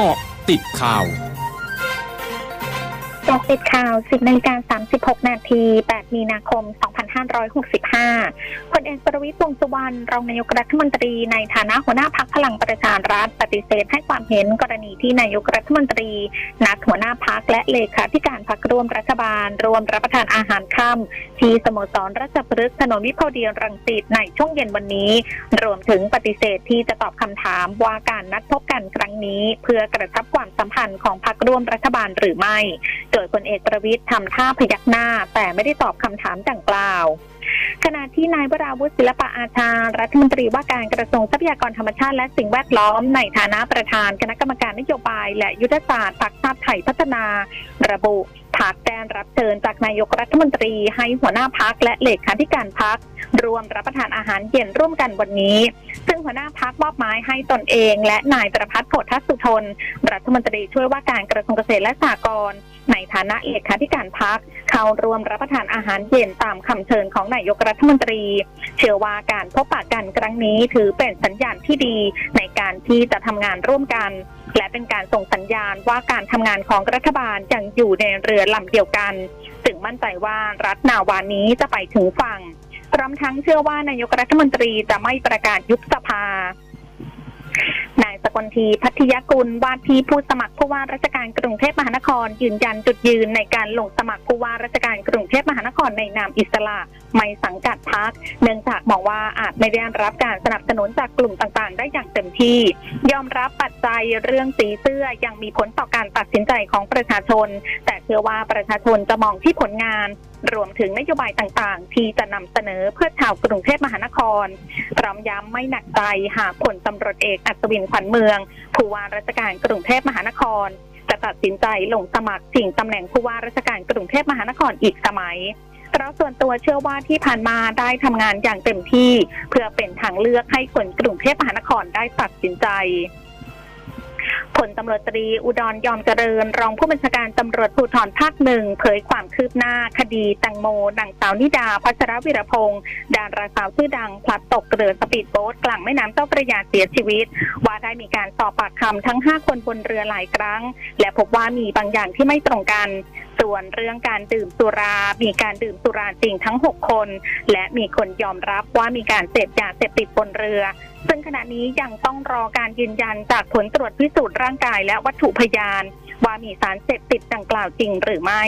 เกาะติดข่าว กาะติดข่าว 10นาฬิกา36 นาที 8 มีนาคม 2565คนเอกประวิตรวงสุวรรณ รองนายกรัฐมนตรีในฐานะหัวหน้าพักพลังประชารัฐปฏิเสธให้ความเห็นกรณีที่นายกรัฐมนตรี นัดหัวหน้าพักและเลขาธิการพักร่วมรัฐบาล รวมรับประทานอาหารค่ำที่สโมสรราชพฤกษ์ถนนวิภาวดีรังสิตในช่วงเย็นวันนี้ รวมถึงปฏิเสธที่จะตอบคำถามว่าการนัดพบกันครั้งนี้ เพื่อกระชับความสัมพันธ์ของพักร่วมรัฐบาลหรือไม่ดยพลเอกประวิทย์ทำท่าพยักหน้า แต่ไม่ได้ตอบคำถามดังกล่าวขณะที่นายวราวุฒิศิลปะอาชารัฐมนตรีว่าการกระทรวงทรัพยากรธรรมชาติและสิ่งแวดล้อมในฐานะประธานคณะกรรมการนโยบาย และยุทธศาสตร์พรรคชาติไทยพัฒนา ระบุพักแจ้งรับเชิญจากนายกรัฐมนตรีให้หัวหน้าพักและเลขาธิการพัก รวมรับประทานอาหารเย็นร่วมกันวันนี้ ซึ่งหัวหน้าพักมอบหมายให้ตนเอง และนายประพัฒน์โพธัสุทน รัฐมนตรีช่วยว่าการกระทรวงเกษตรและสหกรณ์ในฐานะเลขาธิการพักเข้าร่วมรับประทานอาหารเย็นตามคำเชิญของนายกรัฐมนตรี เชื่อว่าการพบปะกันครั้งนี้ถือเป็นสัญญาณที่ดีในการที่จะทำงานร่วมกัน และเป็นการส่งสัญญาณว่าการทำงานของรัฐบาลยังอยู่ในเรือลำเดียวกันจึงมั่นใจว่ารัฐนาวานี้จะไปถึงฝั่ง ร้อมทั้งเชื่อว่านายกรัฐมนตรีจะไม่ประกาศยุบสภานายสกลทีพัทยกุลว่าที่ผู้สมัคร ผู้ว่าราชการกรุงเทพมหานคร ยืนยันจุดยืนในการลงสมัครผู้ว่าราชการกรุงเทพมหานครในนามอิสระไม่สังกัดพักเนื่องจากมองว่าอาจไม่ได้รับการสนับสนุนจากกลุ่มต่างๆ ได้อย่างเต็มที่ ยอมรับปัจจัยเรื่องสีเสื้อยังมีผลต่อการตัดสินใจของประชาชน แต่เชื่อว่าประชาชนจะมองที่ผลงาน รวมถึงนโยบายต่างๆ ที่จะนำเสนอเพื่อชาวกรุงเทพมหานครพร้อมย้ำไม่หนักใจหากผลตำรวจเอกอัศวินขวัญเมืองผู้ว่าราชการกรุงเทพมหานครจะตัดสินใจลงสมัครสิ่งตำแหน่งผู้ว่าราชการกรุงเทพมหานครอีกสมัยเพราะส่วนตัวเชื่อว่าที่ผ่านมาได้ทำงานอย่างเต็มที่ เพื่อเป็นทางเลือกให้คนกรุงเทพมหานครได้ตัดสินใจ ผลตำรวจตรีอุดรยอมเจริญ รองผู้บัญชาการตำรวจภูธรภาคหนึ่งเผยความคืบหน้าคดีตังโมนางสาวนิดาพัชรวิรพงศ์ดาราสาวชื่อดัง พลัดตกเรือสปีดโบ๊ทกลางแม่น้ำเจ้าพระยาเสียชีวิต ว่าได้มีการสอบปากคำทั้ง 5 คนบนเรือหลายครั้ง และพบว่ามีบางอย่างที่ไม่ตรงกันส่วนเรื่องการดื่มสุรา มีการดื่มสุราจริงทั้ง 6 คน และมีคนยอมรับว่ามีการเสพยาเสพติดบนเรือ ซึ่งขณะนี้ยังต้องรอการยืนยันจากผลตรวจพิสูจน์ร่างกายและวัตถุพยาน ว่ามีสารเสพติดดังกล่าวจริงหรือไม่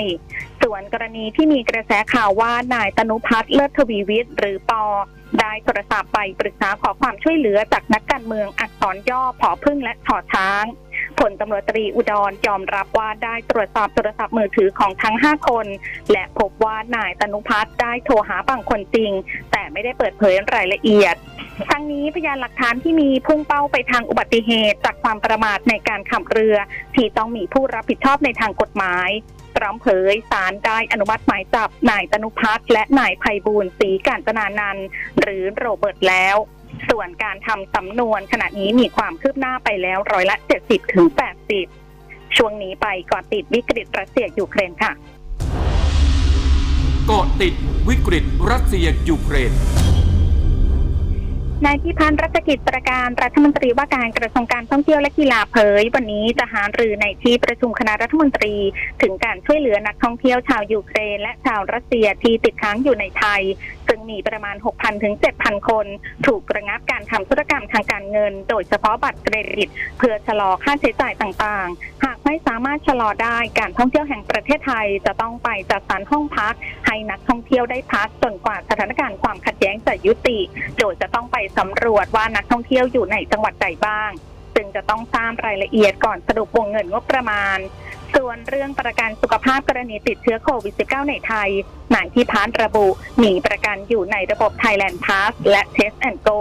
ส่วนกรณีที่มีกระแสข่าวว่านายตนุพัฒน์เลิศทวีวิทย์หรือปอ ได้โทรศัพท์ไปปรึกษาขอความช่วยเหลือจากนักการเมืองอักษรย่อผอพึ่งและถอช้างผลตำรวจตรีอุดรยอมรับว่าได้ตรวจสอบโทรศัพท์มือถือของทั้ง 5 คน และพบว่านายตนุพัฒน์ได้โทรหาบางคนจริง แต่ไม่ได้เปิดเผยรายละเอียด ทั้งนี้พยานหลักฐานที่มีพุ่งเป้าไปทางอุบัติเหตุ จากความประมาทในการขับเรือ ที่ต้องมีผู้รับผิดชอบในทางกฎหมายพร้อมเผยสารได้อนุมัติหมายจับนายตนุพัฒน์และนายไพบูลศรีการจนานันหรือโรเบิร์ตแล้ว ส่วนการทำสำนวนขณะนี้มีความคืบหน้าไปแล้วร้อยละ 70ถึง80 ช่วงนี้ไปก่อติดวิกฤตรัสเซียยูเครนค่ะเกาะติดวิกฤตรัสเซียยูเครน นายพิพัฒน์รัชกิจประการรัฐมนตรีว่าการกระทรวงการท่องเที่ยวและกีฬาเผย วันนี้จะหารือในที่ประชุมคณะรัฐมนตรี ถึงการช่วยเหลือนักท่องเที่ยวชาวยูเครน และชาวรัสเซียที่ติดค้างอยู่ในไทย ซึ่งมีประมาณ 6,000 ถึง 7,000 คน ถูกระงับการทำธุรกรรมทางการเงิน โดยเฉพาะบัตรเครดิต เพื่อชำระค่าใช้จ่ายต่างๆ ไม่สามารถชะลอได้การท่องเที่ยวแห่งประเทศไทยจะต้องไปจัดสรรห้องพัก ให้นักท่องเที่ยวได้พักจนกว่าสถานการณ์ความขัดแย้งจะยุติ โดยจะต้องไปสำรวจว่านักท่องเที่ยวอยู่ในจังหวัดใดบ้าง จึงจะต้องทราบรายละเอียดก่อนสรุปวงเงินงบประมาณส่วนเรื่องประกันสุขภาพกรณีติดเชื้อโควิด -19 ในไทยนายที่พานระบุมีประกันอยู่ในระบบ Thailand Pass และ Test and Go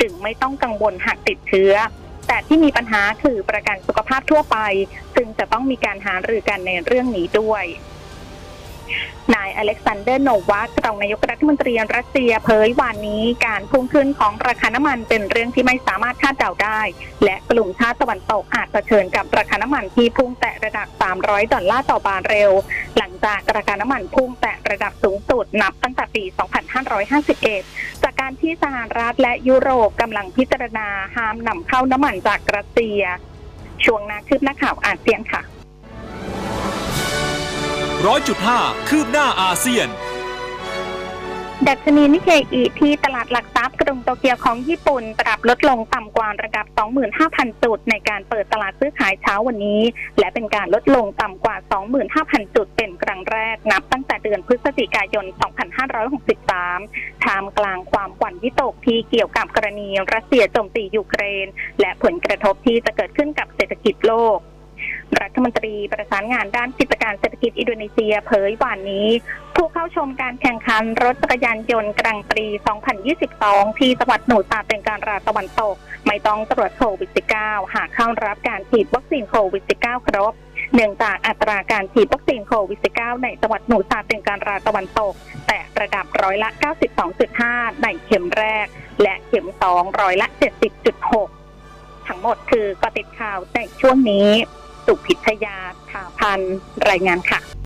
จึงไม่ต้องกังวลหากติดเชื้อ แต่ที่มีปัญหาคือประกันสุขภาพทั่วไป ซึ่งจะต้องมีการหารือกันในเรื่องนี้ด้วยนายอเล็กซานเดอร์โนวัครองนายกรัฐมนตรีรัสเซียเผยวันนี้การพุ่งขึ้นของราคาน้ำมันเป็นเรื่องที่ไม่สามารถคาดเดาได้ และกลุ่มชาติตะวันตกอาจเผชิญกับราคาน้ำมันที่พุ่งแตะระดับ 300 ดอลลาร์ต่อบาร์เรล หลังจากราคาน้ำมันพุ่งแตะระดับสูงสุดนับตั้งแต่ปี 2551 กการที่สหรัฐและยุโรปกำลังพิจารณาห้ามนำเข้าน้ำมันจากรัสเซีย ช่วงหนาคืบหน้าข่าวอาเซียนค่ะร้อยจุดห้าคืบหน้าอาเซียน ดัชนีนิเคอีที่ตลาดหลักทรัพย์กรุงโตเกียวของญี่ปุ่น ปรับลดลงต่ำกว่าระดับ 25,000 จุด ในการเปิดตลาดซื้อขายเช้าวันนี้ และเป็นการลดลงต่ำกว่า 25,000 จุดเป็นครั้งแรกนับตั้งแต่เดือนพฤศจิกายน 2563 ท่ามกลางค วิตกที่เกี่ยวกับกรณีรัสเซียโจมตียูเครน และผลกระทบที่จะเกิดขึ้นกับเศรษฐกิจโลก รัฐมนตรีประสานงานด้านกิจการเศรษฐกิจอินโดนีเซียเผยวันนี้ ชมการแข่งขันรถจักรยานยนต์กลางปรี2022 ที่จังหวัดหนูซาเป็นการราตะวันตก ไม่ต้องตรวจโควิด -19 หากเข้ารับการฉีดวัคซีนโควิด -19 ครบ เนื่องจากอัตราการฉีดวัคซีนโควิด -19 ในจังหวัดหนูซาเป็นการราตะวันตก แต่ระดับร้อยละ 92.5 ในเข็มแรก และเข็ม 2 ร้อยละ 70.6 ทั้งหมดคือกติดข่าวในช่วงนี้ สุพิทยาถาพันรายงานค่ะ